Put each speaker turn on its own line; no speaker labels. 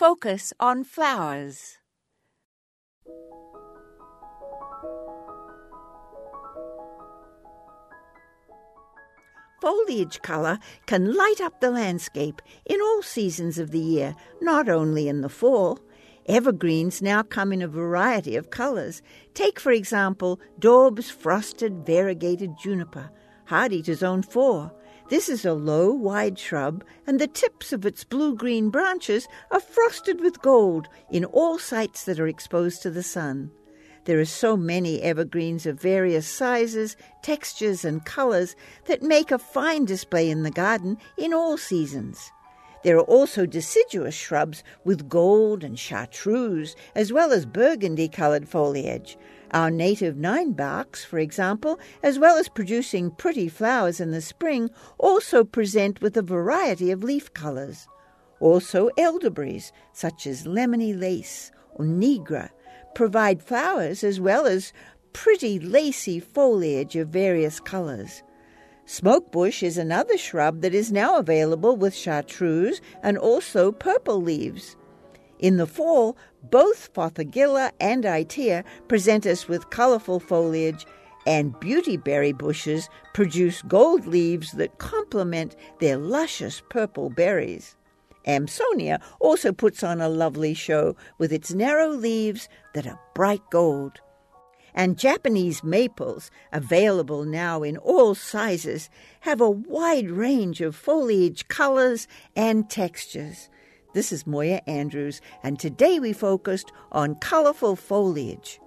focus on flowers.
Foliage colour can light up the landscape in all seasons of the year, not only in the fall. Evergreens now come in a variety of colours. Take, for example, Daub's frosted variegated juniper, hardy to zone 4. This is a low, wide shrub, and the tips of its blue green branches are frosted with gold in all sites that are exposed to the sun. There are so many evergreens of various sizes, textures, and colors that make a fine display in the garden in all seasons. There are also deciduous shrubs with gold and chartreuse, as well as burgundy coloured foliage. Our native ninebarks, for example, as well as producing pretty flowers in the spring, also present with a variety of leaf colours. Also, elderberries, such as lemony lace or nigra, provide flowers as well as pretty lacy foliage of various colors. Smokebush is another shrub that is now available with chartreuse and also purple leaves. In the fall, both Fothergilla and Itea present us with colorful foliage, and beautyberry bushes produce gold leaves that complement their luscious purple berries. Amsonia also puts on a lovely show with its narrow leaves that are bright gold. And Japanese maples, available now in all sizes, have a wide range of foliage colors and textures. This is Moya Andrews, and today we focused on colorful foliage.